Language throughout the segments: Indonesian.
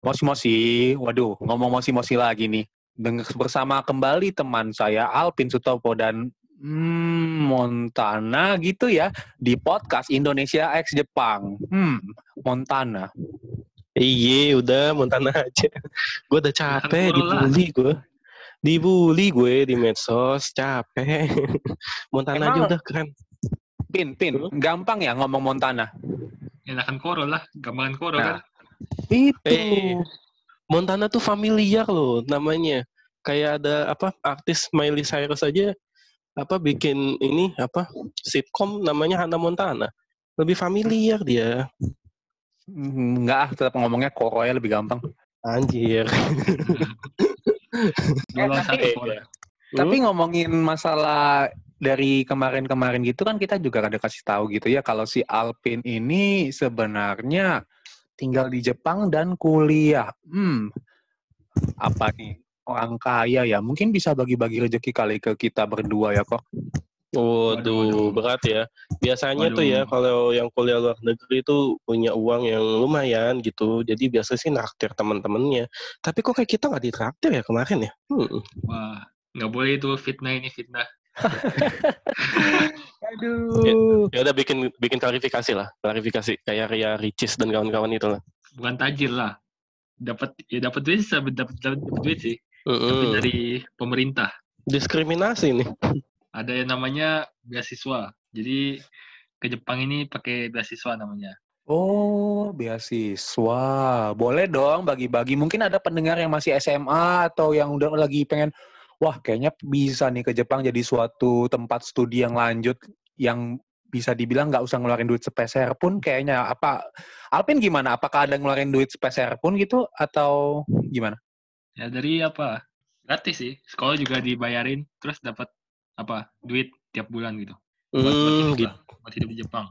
Mosi-mosi, waduh, ngomong mosi-mosi lagi nih. Dengan bersama kembali teman saya Alpin Sutopo dan hmm, Montana gitu ya di podcast Indonesia X Jepang. Hmm, Montana. Iya, udah Montana aja. gue udah capek dibully gue. Dibully gue di medsos, capek. Montana Emang- aja udah keren. Pin, Pin, gampang ya ngomong Montana. Enakan koro lah, gampangan koro Nah. kan. Itu. Eh, Montana tuh familiar loh namanya. Kayak ada apa artis Miley Cyrus aja apa bikin ini apa sitkom namanya Hannah Montana. Lebih familiar dia. Hmm, Enggak, ah, tetap ngomongnya koro ya lebih gampang. Anjir. Eh, satu tapi-. Tapi ngomongin masalah dari kemarin-kemarin gitu kan kita juga ada kasih tahu gitu ya kalau si Alpin ini sebenarnya tinggal di Jepang dan kuliah. Hmm. Apa nih? Orang kaya ya. Mungkin bisa bagi-bagi rezeki kali ke kita berdua ya kok. Waduh, Waduh. berat ya. Biasanya tuh ya Waduh. kalau yang kuliah luar negeri itu punya uang yang lumayan gitu. Jadi biasa sih naktir teman-temannya. Tapi kok kayak kita nggak ditraktir ya kemarin ya? Hmm. Wah, nggak boleh itu fitnah ini fitnah. Aduh. Ya udah bikin bikin klarifikasi lah, klarifikasi kayak Ria Ricis dan kawan-kawan itu lah. Bukan tajir lah. Dapat ya dapat duit sih, dapat dapat duit sih. Tapi Mm-mm. dari pemerintah. Diskriminasi nih. Ada yang namanya beasiswa. Jadi ke Jepang ini pakai beasiswa namanya. Oh, beasiswa. Boleh dong bagi-bagi. Mungkin ada pendengar yang masih SMA atau yang udah lagi pengen, wah kayaknya bisa nih ke Jepang jadi suatu tempat studi yang lanjut yang bisa dibilang nggak usah ngeluarin duit sepeser pun kayaknya apa Alpin gimana? Apakah ada ngeluarin duit sepeser pun gitu atau gimana? Ya dari apa? Gratis sih. Sekolah juga dibayarin, terus dapat apa? Duit tiap bulan gitu. Buat, Hmm, hidup gitu. buat hidup di Jepang.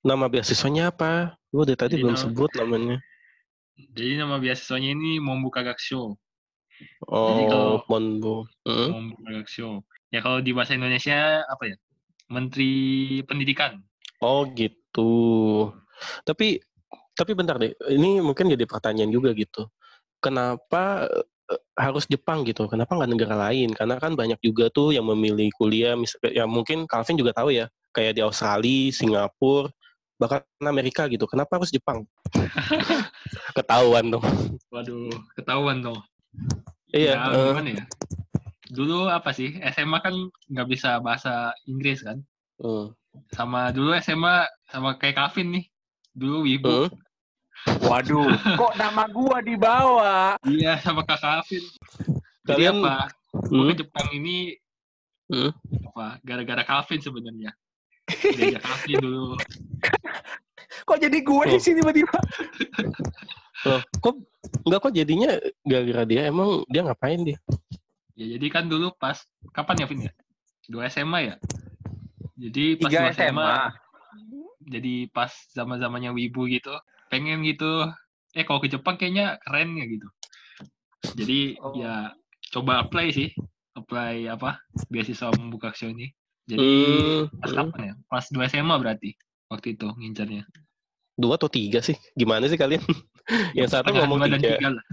Nama beasiswanya apa? Gue dari tadi Jadi belum nama- sebut namanya. Jadi nama beasiswanya ini Mombuka Gakusho. Jadi kalau- Oh, Monbo. Gakusho. Ya kalau di bahasa Indonesia apa ya? Menteri Pendidikan. Oh gitu. Tapi tapi bentar deh. Ini mungkin jadi pertanyaan juga gitu. Kenapa eh, harus Jepang gitu? Kenapa nggak negara lain? Karena kan banyak juga tuh yang memilih kuliah. Misalnya, ya mungkin Calvin juga tahu ya. Kayak di Australia, Singapura, bahkan Amerika gitu. Kenapa harus Jepang? Ketahuan dong. Waduh, ketahuan dong. Iya. Ya, eh, gimana ya? Dulu apa sih? SMA kan nggak bisa bahasa Inggris kan? hmm. Sama dulu SMA sama kayak Kavin nih. Dulu Wibu. Hmm. Waduh, kok nama gua dibawa? Iya, sama Kak Kavin. Jadi Kalian- apa? Gua Hmm. ke Jepang ini Hmm. apa? Gara-gara Kavin sebenarnya. Diajak Kavin dulu. Kok jadi gue di Oh. sini tiba-tiba? Loh, kok enggak kok jadinya gara-gara dia emang dia ngapain dia? Ya jadi kan dulu pas kapan ya Vin ya? Dua SMA ya? Jadi pas Tiga dua SMA, SMA. jadi pas zaman zamannya Wibu gitu, pengen gitu. Eh kalau ke Jepang kayaknya keren ya gitu. Jadi Oh. ya coba apply sih, apply apa beasiswa membuka aksio ini. Jadi Hmm, pas kapan ya? Pas dua SMA berarti waktu itu ngincarnya. Dua atau tiga sih? Gimana sih kalian? Yang satu Setengah ngomong tiga. tiga lah.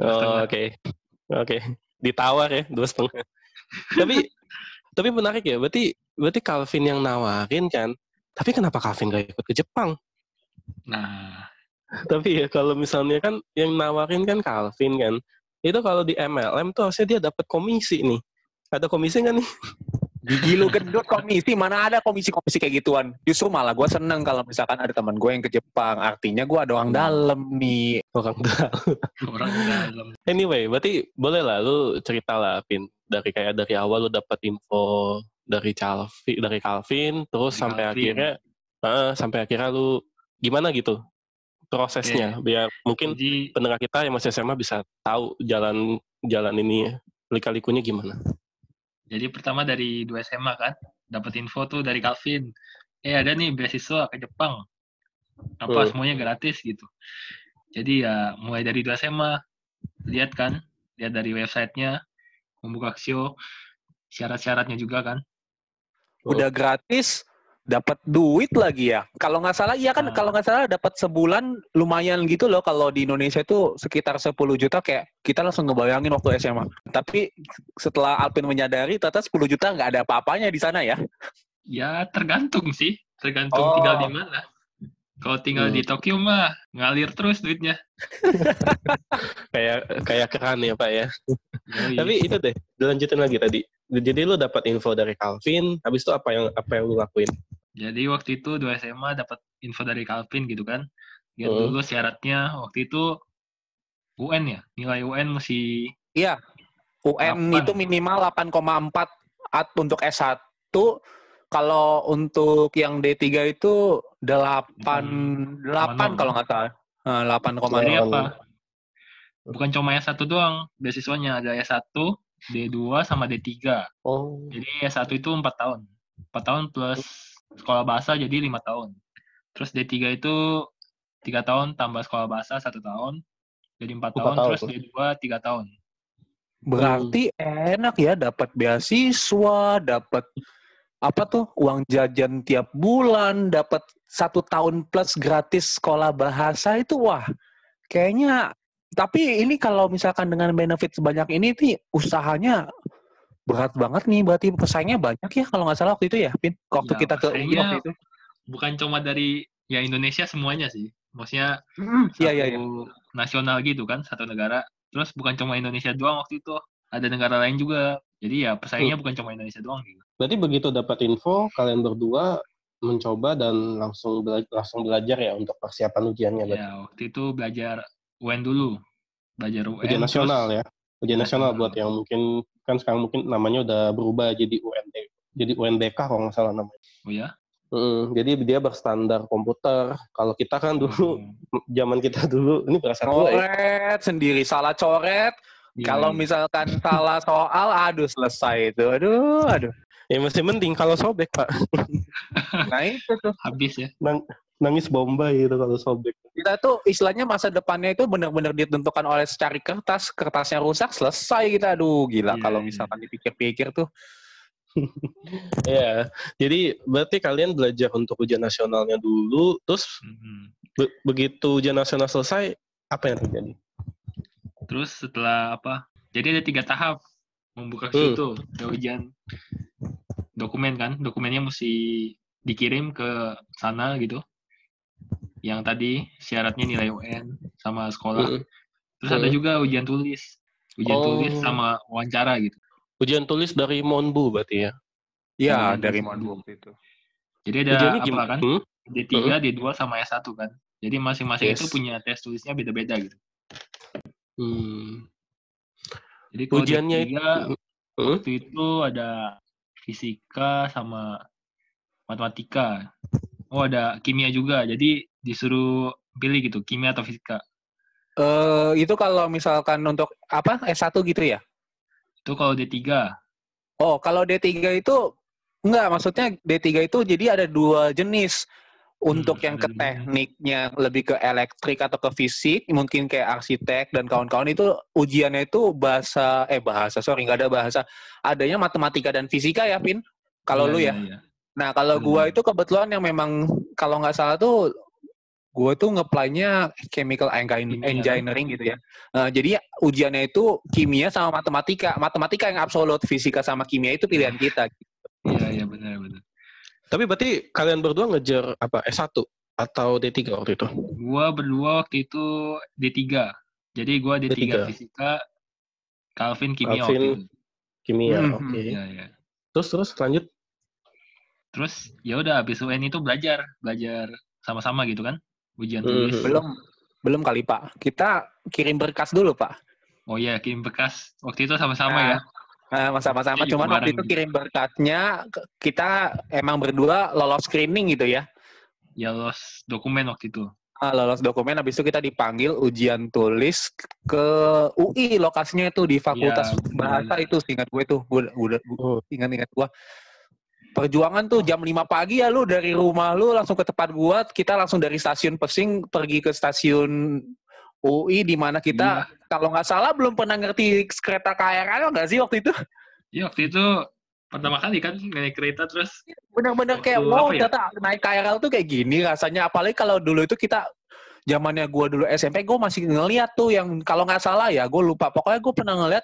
Oh. Oke, oke. Ditawar ya dua setengah. tapi tapi menarik ya. Berarti berarti Calvin yang nawarin kan. Tapi kenapa Calvin gak ikut ke Jepang? Nah, Tapi ya kalau misalnya kan yang nawarin kan Calvin kan. Itu kalau di MLM tuh harusnya dia dapat komisi nih. Ada komisi nggak nih? Gigi lu gendut komisi, mana ada komisi-komisi kayak gituan. Justru malah gue seneng kalau misalkan ada teman gue yang ke Jepang. Artinya gue ada orang dalam nih. Orang tahu. orang dalam. Anyway, berarti boleh lah lu cerita lah, Pin. Dari kayak dari awal lu dapat info dari Calvin, dari Calvin, terus Dari sampai Calvin. akhirnya, eh, sampai akhirnya lu gimana gitu prosesnya, biar mungkin Jadi pendengar kita yang masih SMA bisa tahu jalan jalan ini lika-likunya gimana. Jadi pertama dari dua SMA kan, dapat info tuh dari Calvin. Eh ada nih beasiswa ke Jepang. Apa Hmm. semuanya gratis gitu. Jadi ya mulai dari dua SMA, lihat kan, lihat dari websitenya, membuka aksio, syarat-syaratnya juga kan. Oh. Udah gratis, dapat duit lagi ya. Kalau nggak salah, iya kan Ah. kalau nggak salah dapat sebulan lumayan gitu loh. Kalau di Indonesia itu sekitar 10 juta kayak kita langsung ngebayangin waktu SMA. Tapi setelah Alvin menyadari ternyata 10 juta nggak ada apa-apanya di sana ya. Ya tergantung sih, tergantung Oh. tinggal di mana. Kalau tinggal Hmm. di Tokyo mah ngalir terus duitnya. Kayak kayak keran ya Pak ya. Yoi. Tapi itu deh, dilanjutin lagi tadi. Jadi lu dapat info dari Calvin, habis itu apa yang apa yang lu lakuin? Jadi waktu itu dua SMA dapat info dari Calvin gitu kan. Lihat Hmm. dulu syaratnya waktu itu UN ya, nilai UN mesti Iya. UN Delapan. itu minimal 8,4 at untuk S1. Kalau untuk yang D3 itu 8 8 8,0. kalau nggak salah. Nah, 8,0. Jadi Oh. apa? Bukan cuma S1 doang beasiswanya, ada S1, D2 sama D3. Oh. Jadi S1 itu 4 tahun. 4 tahun plus sekolah bahasa jadi 5 tahun. Terus D3 itu 3 tahun tambah sekolah bahasa 1 tahun. Jadi 4 Empat tahun, tahun terus tuh. D2 3 tahun. Berarti enak ya dapat beasiswa, dapat apa tuh uang jajan tiap bulan, dapat satu tahun plus gratis sekolah bahasa itu wah kayaknya. Tapi ini kalau misalkan dengan benefit sebanyak ini nih usahanya berat banget nih. Berarti pesaingnya banyak ya kalau nggak salah waktu itu ya, Pin. Waktu Ya, kita ke UI waktu itu. Bukan cuma dari ya Indonesia semuanya sih. Maksudnya Iya iya iya. satu nasional gitu kan, satu negara. Terus bukan cuma Indonesia doang waktu itu, ada negara lain juga. Jadi ya pesaingnya bukan cuma Indonesia doang gitu. Berarti begitu dapat info, kalian berdua mencoba dan langsung bela- langsung belajar ya untuk persiapan ujiannya. berarti. Ya waktu itu belajar UN dulu, belajar UN. Ujian terus- nasional ya. Ujian nasional Nasional. buat yang mungkin kan sekarang mungkin namanya udah berubah jadi UND, jadi UNBK kalau nggak salah namanya. Oh ya. Mm, jadi dia berstandar komputer. Kalau kita kan dulu Hmm. zaman kita dulu ini berasa ya. Coret sendiri salah coret. Iya, Kalau misalkan salah soal, aduh selesai itu. Aduh, aduh. Ya masih mending kalau sobek pak. Nah itu tuh. habis ya. Nangis bombay gitu kalau sobek. Kita tuh istilahnya masa depannya itu benar-benar ditentukan oleh secari kertas. Kertasnya rusak, selesai kita. Aduh, gila. Iya, Kalau iya. misalkan dipikir-pikir tuh. Ya, jadi berarti kalian belajar untuk ujian nasionalnya dulu, terus Mhm. be- begitu ujian nasional selesai, apa yang terjadi? Terus setelah apa? Jadi ada tiga tahap membuka Hmm. situ ada ujian dokumen kan, dokumennya mesti dikirim ke sana gitu. Yang tadi syaratnya nilai UN sama sekolah. Mm. Terus ada Hmm. juga ujian tulis, ujian Oh. tulis sama wawancara gitu. Ujian tulis dari Monbu berarti ya? Iya, Hmm. dari Mondu waktu itu. Jadi ada Ujiannya apa gimana? kan? Hmm? D3, D2 sama S1 kan. Jadi masing-masing Yes. itu punya tes tulisnya beda-beda gitu. Hmm. Jadi kalau Ujiannya D3 itu- Hmm? waktu itu ada fisika sama matematika. Oh ada kimia juga. Jadi disuruh pilih gitu, kimia atau fisika. Eh itu kalau misalkan untuk apa S1 gitu ya? Itu kalau D3. Oh, kalau D3 itu enggak, maksudnya D3 itu jadi ada dua jenis. Untuk Hmm, yang ke tekniknya lebih ke elektrik atau ke fisik, mungkin kayak arsitek dan kawan-kawan itu ujiannya itu bahasa eh bahasa sorry nggak ada bahasa, adanya matematika dan fisika ya, Pin. Kalau Iya, lu iya, ya. Nah, kalau gua Hmm. itu kebetulan yang memang kalau nggak salah tuh gua tuh nge-apply-nya chemical engineering gitu ya. Nah, jadi ujiannya itu kimia sama matematika. Matematika yang absolut, fisika sama kimia itu pilihan kita. Iya, iya benar benar. Tapi berarti kalian berdua ngejar apa S1 atau D3 waktu itu? Gua berdua waktu itu D3. Jadi gua D3, D3. fisika, Calvin kimia Calvin. waktu itu. Kimia, Hmm, oke. Iya, iya. Terus terus lanjut. Terus ya udah habis UN itu belajar, belajar sama-sama gitu kan. Ujian Mhm. tulis. Belum belum kali, Pak. Kita kirim berkas dulu, Pak. Oh iya, kirim bekas. Waktu itu sama-sama Nah, ya. Nah, sama-sama. Cuman waktu itu gitu. kirim berkasnya, ke- kita emang berdua lolos screening gitu ya. Ya los dokumen waktu itu. Ah, lolos dokumen, habis itu kita dipanggil ujian tulis ke UI lokasinya itu di Fakultas benar. Bahasa itu, ingat gue tuh, gue udah Oh. ingat-ingat gue. Perjuangan tuh jam 5 pagi ya lu dari rumah lu langsung ke tempat gua, kita langsung dari stasiun Pesing pergi ke stasiun UI di mana kita Iya. kalau nggak salah belum pernah ngerti kereta KRL nggak sih waktu itu? Iya waktu itu pertama kali kan naik kereta terus Bener-bener kayak Waktu wow ya? ternyata naik KRL tuh kayak gini rasanya. Apalagi kalau dulu itu kita zamannya gua dulu SMP gue masih ngeliat tuh yang kalau nggak salah ya gue lupa pokoknya gue pernah ngeliat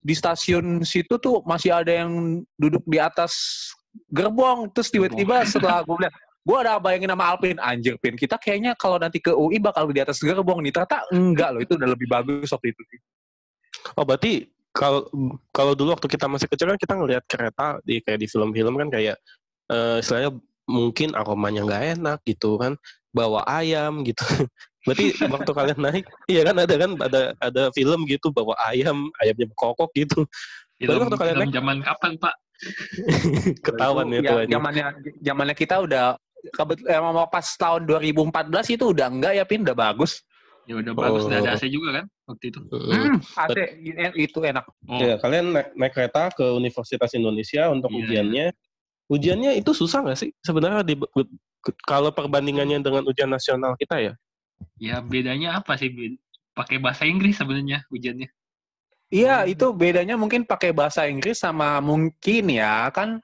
di stasiun situ tuh masih ada yang duduk di atas gerbong. Terus tiba-tiba setelah gue lihat gue ada bayangin nama Alpin. Anjir Pin kita kayaknya kalau nanti ke UI bakal di atas gerbong nih. Ternyata enggak loh itu udah lebih bagus waktu itu. Oh berarti kalau kalau dulu waktu kita masih kecil kan kita ngelihat kereta di kayak di film-film kan kayak eh istilahnya mungkin aromanya nggak enak gitu kan bawa ayam gitu. Berarti waktu kalian naik, iya kan ada kan ada ada film gitu bawa ayam, ayamnya kokok gitu. Film, waktu kalian film naik- zaman kapan pak? Ketahuan ya tuh. ya, zamannya zamannya kita udah kebet- emang mau pas tahun 2014 itu udah enggak ya Pin? Udah bagus. Ya udah bagus udah ada Oh. AC juga kan waktu itu? Heeh. hmm, AC itu enak. Oh. Ya, kalian naik, naik kereta ke Universitas Indonesia untuk Iya, ujiannya. Ujiannya itu susah nggak sih sebenarnya di, kalau perbandingannya dengan ujian nasional kita ya? ya bedanya apa sih pakai bahasa Inggris sebenarnya ujiannya Iya, itu bedanya mungkin pakai bahasa Inggris sama mungkin ya kan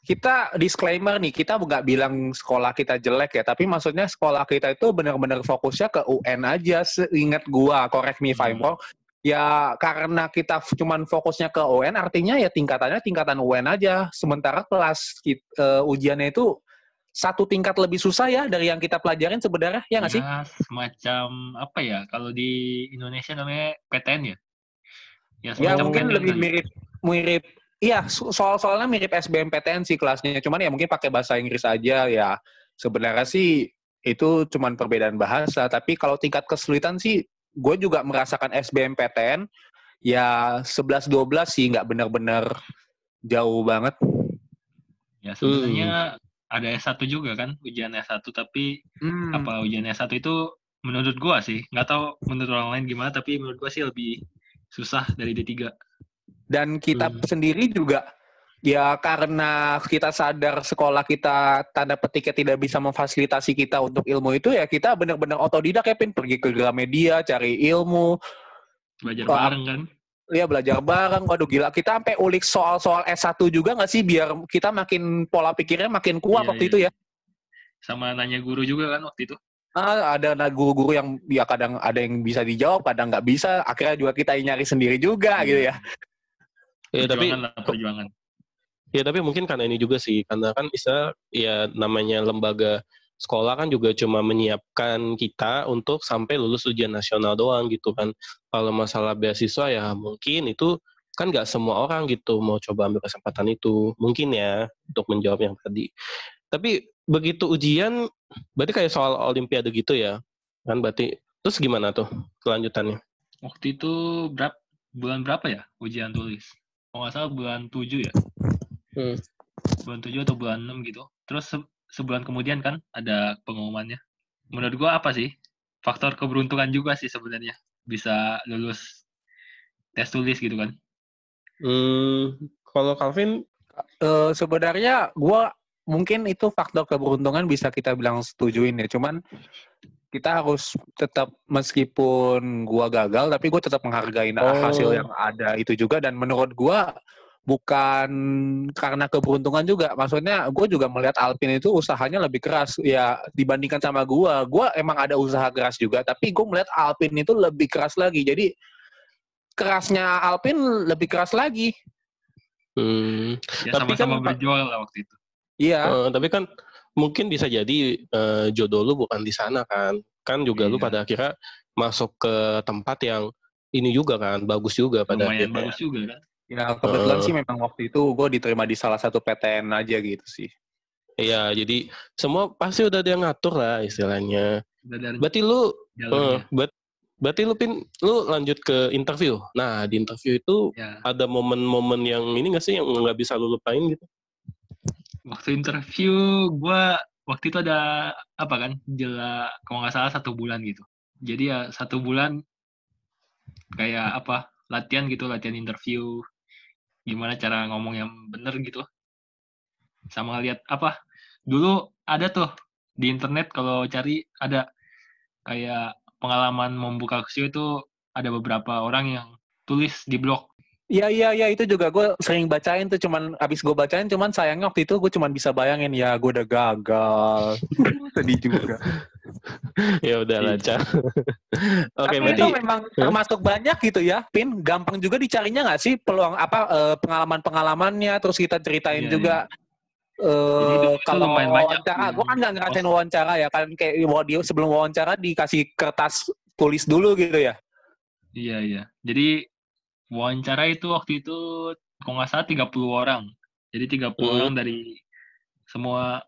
kita disclaimer nih, kita nggak bilang sekolah kita jelek ya, tapi maksudnya sekolah kita itu benar-benar fokusnya ke UN aja. Seingat gua, correct me if I'm Hmm. wrong. Ya karena kita cuman fokusnya ke UN, artinya ya tingkatannya tingkatan UN aja. Sementara kelas kit- eh, ujiannya itu satu tingkat lebih susah ya dari yang kita pelajarin sebenarnya, ya nggak sih? Ya, semacam apa ya kalau di Indonesia namanya PTN ya ya Ya mungkin lebih kali. mirip mirip iya so- soal-soalnya mirip SBMPTN sih kelasnya cuman ya mungkin pakai bahasa Inggris aja ya sebenarnya sih itu cuman perbedaan bahasa tapi kalau tingkat kesulitan sih gue juga merasakan SBMPTN ya 11 12 sih nggak benar-benar jauh banget ya sebenarnya ada S1 juga kan ujian S1 tapi Hmm. apa ujian S1 itu menurut gua sih nggak tahu menurut orang lain gimana tapi menurut gua sih lebih susah dari D3 dan kita Hmm. sendiri juga ya karena kita sadar sekolah kita tanda petiknya tidak bisa memfasilitasi kita untuk ilmu itu ya kita benar-benar otodidak ya Pin. Pergi ke Gramedia cari ilmu. Belajar Wah, bareng kan? Ya belajar bareng. Waduh gila. Kita sampai ulik soal-soal S1 juga nggak sih? Biar kita makin pola pikirnya makin kuat Iya, waktu iya. itu ya. Sama nanya guru juga kan waktu itu Ah, ada na- guru-guru yang ya kadang ada yang bisa dijawab kadang nggak bisa akhirnya juga kita nyari sendiri juga gitu ya Ya tapi perjuangan lah perjuangan ya tapi mungkin karena ini juga sih karena kan bisa ya namanya lembaga sekolah kan juga cuma menyiapkan kita untuk sampai lulus ujian nasional doang gitu kan. Kalau masalah beasiswa ya mungkin itu kan nggak semua orang gitu mau coba ambil kesempatan itu mungkin ya untuk menjawab yang tadi. Tapi begitu ujian berarti kayak soal olimpiade gitu ya kan? Berarti terus gimana tuh kelanjutannya? waktu itu berapa bulan berapa ya ujian tulis? Kalau nggak salah bulan 7 ya? Hmm. bulan 7 atau bulan 6 gitu. Terus se- sebulan kemudian kan ada pengumumannya. Menurut gua apa sih? Faktor keberuntungan juga sih sebenarnya bisa lulus tes tulis gitu kan. Hmm, kalau Calvin? Eh, sebenarnya gua mungkin itu faktor keberuntungan bisa kita bilang setujuin ya. Cuman kita harus tetap meskipun gua gagal tapi gue tetap menghargai Oh. hasil yang ada itu juga dan menurut gua bukan karena keberuntungan juga. Maksudnya gue juga melihat Alpin itu usahanya lebih keras ya dibandingkan sama gua. Gua emang ada usaha keras juga tapi gue melihat Alpin itu lebih keras lagi. Jadi kerasnya Alpin lebih keras lagi. hmm, ya Tapi sama-sama kan- berjuang lah waktu itu Iya. Eh, tapi kan mungkin bisa jadi eh, jodoh lu bukan di sana kan. Kan juga lu Iya. pada akhirnya masuk ke tempat yang ini juga kan, bagus juga pada lumayan akhirnya. bagus juga kan Ya kebetulan Eh. sih memang waktu itu gue diterima di salah satu PTN aja gitu sih. Iya, jadi semua pasti udah dia ngatur lah istilahnya. Berarti lu jalurnya ber- berarti lu pin lu lanjut ke interview. Nah, di interview itu ya ada momen-momen yang ini nggak sih yang nggak bisa lu lupain gitu? Waktu interview gua waktu itu ada apa kan jela kalau nggak salah satu bulan gitu. Jadi ya satu bulan kayak apa latihan gitu latihan interview gimana cara ngomong yang bener gitu. Sama lihat apa dulu ada tuh di internet kalau cari ada kayak pengalaman membuka kesio itu ada beberapa orang yang tulis di blog Iya iya iya itu juga gue sering bacain tuh cuman abis gue bacain cuman sayangnya waktu itu gue cuman bisa bayangin ya gue udah gagal sedih juga. ya udah Iya. lancar. Oke Tapi berarti itu memang termasuk banyak gitu ya, Pin. Gampang juga dicarinya nggak sih peluang apa eh, pengalaman-pengalamannya, terus kita ceritain Iya, juga. Eh dulu itu kalau wawancara, gue kan nggak ngerasain wawancara ya, kan kayak sebelum wawancara dikasih kertas tulis dulu gitu ya. Iya, iya. Jadi wawancara itu waktu itu kalau nggak salah 30 orang. Jadi 30 Hmm. orang dari semua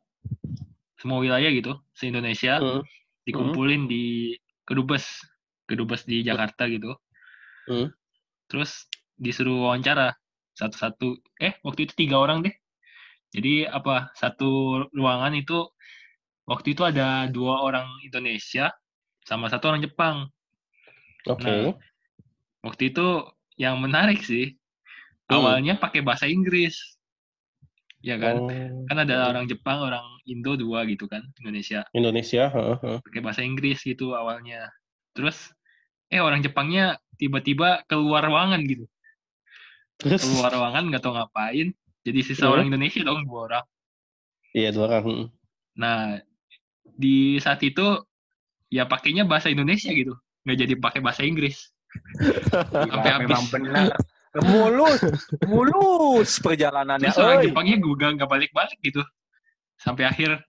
semua wilayah gitu, se-Indonesia Hmm. dikumpulin di Kedubes, Kedubes di Jakarta gitu. Hmm. Terus disuruh wawancara satu-satu. Eh, waktu itu tiga orang deh. Jadi apa? Satu ruangan itu waktu itu ada dua orang Indonesia sama satu orang Jepang. Oke. Nah, waktu itu yang menarik sih Hmm. awalnya pakai bahasa Inggris. Ya kan? Oh, Kan ada orang Jepang, orang Indo dua gitu kan, Indonesia. Indonesia, heeh. Pakai bahasa Inggris gitu awalnya. Terus eh orang Jepangnya tiba-tiba keluar ruangan gitu. Terus Keluar ruangan nggak tahu ngapain. Jadi sisa Iya. orang Indonesia dong dua orang. iya dua orang. Nah, di saat itu ya pakainya bahasa Indonesia gitu. Nggak jadi pakai bahasa Inggris. Sampai Ya, memang habis. benar. Mulus, mulus perjalanannya. Terus orang Oi. Jepangnya gue nggak balik-balik gitu. Sampai akhir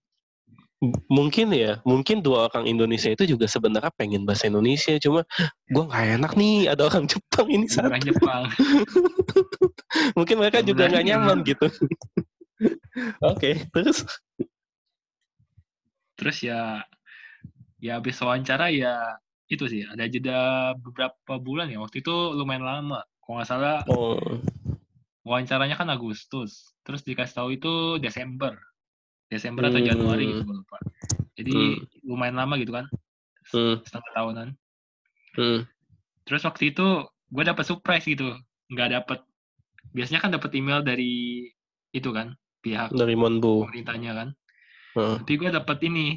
M- Mungkin ya, mungkin dua orang Indonesia itu juga sebenarnya pengen bahasa Indonesia, cuma gue nggak enak nih ada orang Jepang ini satu. orang Jepang. Mungkin mereka juga nggak Sebenarnya nyaman gitu. Oke, terus Terus ya ya habis wawancara ya itu sih ada jeda beberapa bulan ya. Waktu itu lumayan lama. Kalau nggak salah oh, wawancaranya kan Agustus. Terus dikasih tahu itu Desember. Desember atau Januari gitu Hmm. gue lupa. Jadi lumayan lama gitu kan. Hmm, setengah tahunan. Hmm, terus waktu itu gue dapet surprise gitu. Nggak dapet biasanya kan dapet email dari itu kan pihak dari Monbu. pemerintahnya kan. Heeh. tapi gue dapet ini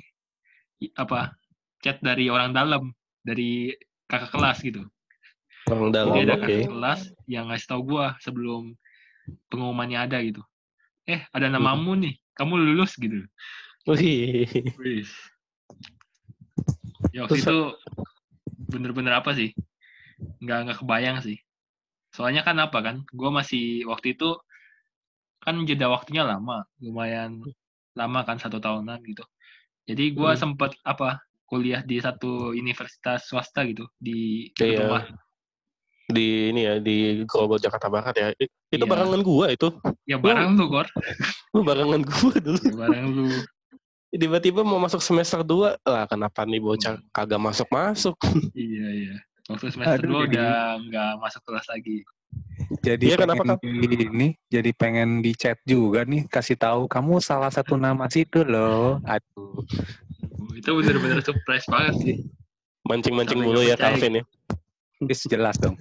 apa chat dari orang dalam dari kakak kelas gitu Orang dalam, Jadi ada kakak kelas yang ngasih tau gue sebelum pengumumannya ada gitu. Eh, ada namamu nih, kamu lulus gitu. Wih, Wih. Ya waktu Terus- itu bener-bener apa sih? Nggak nggak kebayang sih. Soalnya kan apa kan? Gue masih waktu itu kan jeda waktunya lama, lumayan lama kan satu tahunan gitu. Jadi gue Hmm. sempet apa kuliah di satu universitas swasta gitu di Iya. rumah. di ini ya di Grogol Jakarta Barat ya. Itu Iya. barengan gua itu. Ya bareng lu, Gor. Barengan gua dulu. Ya, bareng lu. Tiba-tiba mau masuk semester 2, lah kenapa nih bocah kagak masuk-masuk. Iya, iya. Waktu semester Aduh, 2 jadi- udah nggak masuk kelas lagi. Jadi kenapa, pengen di- ini jadi pengen di chat juga nih kasih tahu kamu salah satu nama situ loh. Aduh. Itu bener-bener surprise banget sih. Mancing-mancing mulu ya percaya. Calvin ya. Bis jelas dong.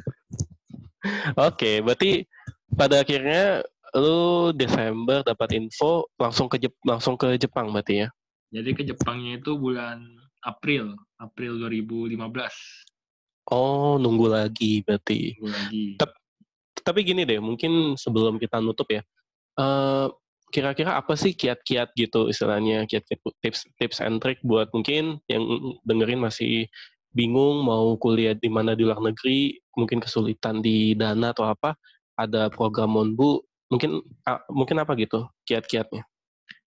Oke, berarti pada akhirnya lu Desember dapat info langsung ke Jep- langsung ke Jepang berarti ya. Jadi ke Jepangnya itu bulan April, April 2015. Oh, nunggu lagi berarti. Gue lagi. Tep- Tapi gini deh, mungkin sebelum kita nutup ya. eh, kira-kira apa sih kiat-kiat gitu istilahnya, kiat-kiat tips tips and trick buat mungkin yang dengerin masih bingung mau kuliah di mana di luar negeri, mungkin kesulitan di dana atau apa, ada program Monbu, mungkin mungkin apa gitu kiat-kiatnya?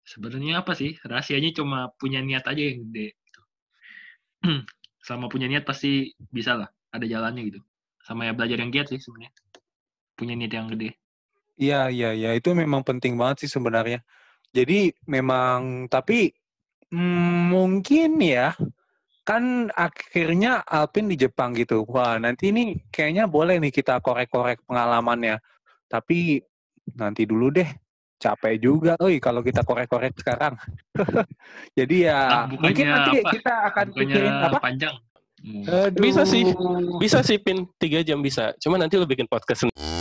Sebenarnya apa sih? Rahasianya cuma punya niat aja yang gede. Gitu. Selama punya niat pasti bisa lah. Ada jalannya gitu. Sama ya belajar yang giat sih sebenarnya. Punya niat yang gede. Iya, iya, iya. Itu memang penting banget sih sebenarnya. Jadi memang, tapi mm, mungkin ya, kan akhirnya Alpin di Jepang gitu. Wah, nanti ini kayaknya boleh nih kita korek-korek pengalamannya. Tapi nanti dulu deh. Capek juga, oi kalau kita korek-korek sekarang. Jadi ya, Ah, bukannya mungkin nanti apa? kita akan Bukannya pikirin apa? panjang. Hmm. Aduh. Bisa sih. Bisa sih pin tiga jam bisa. Cuma nanti lu bikin podcast sendiri.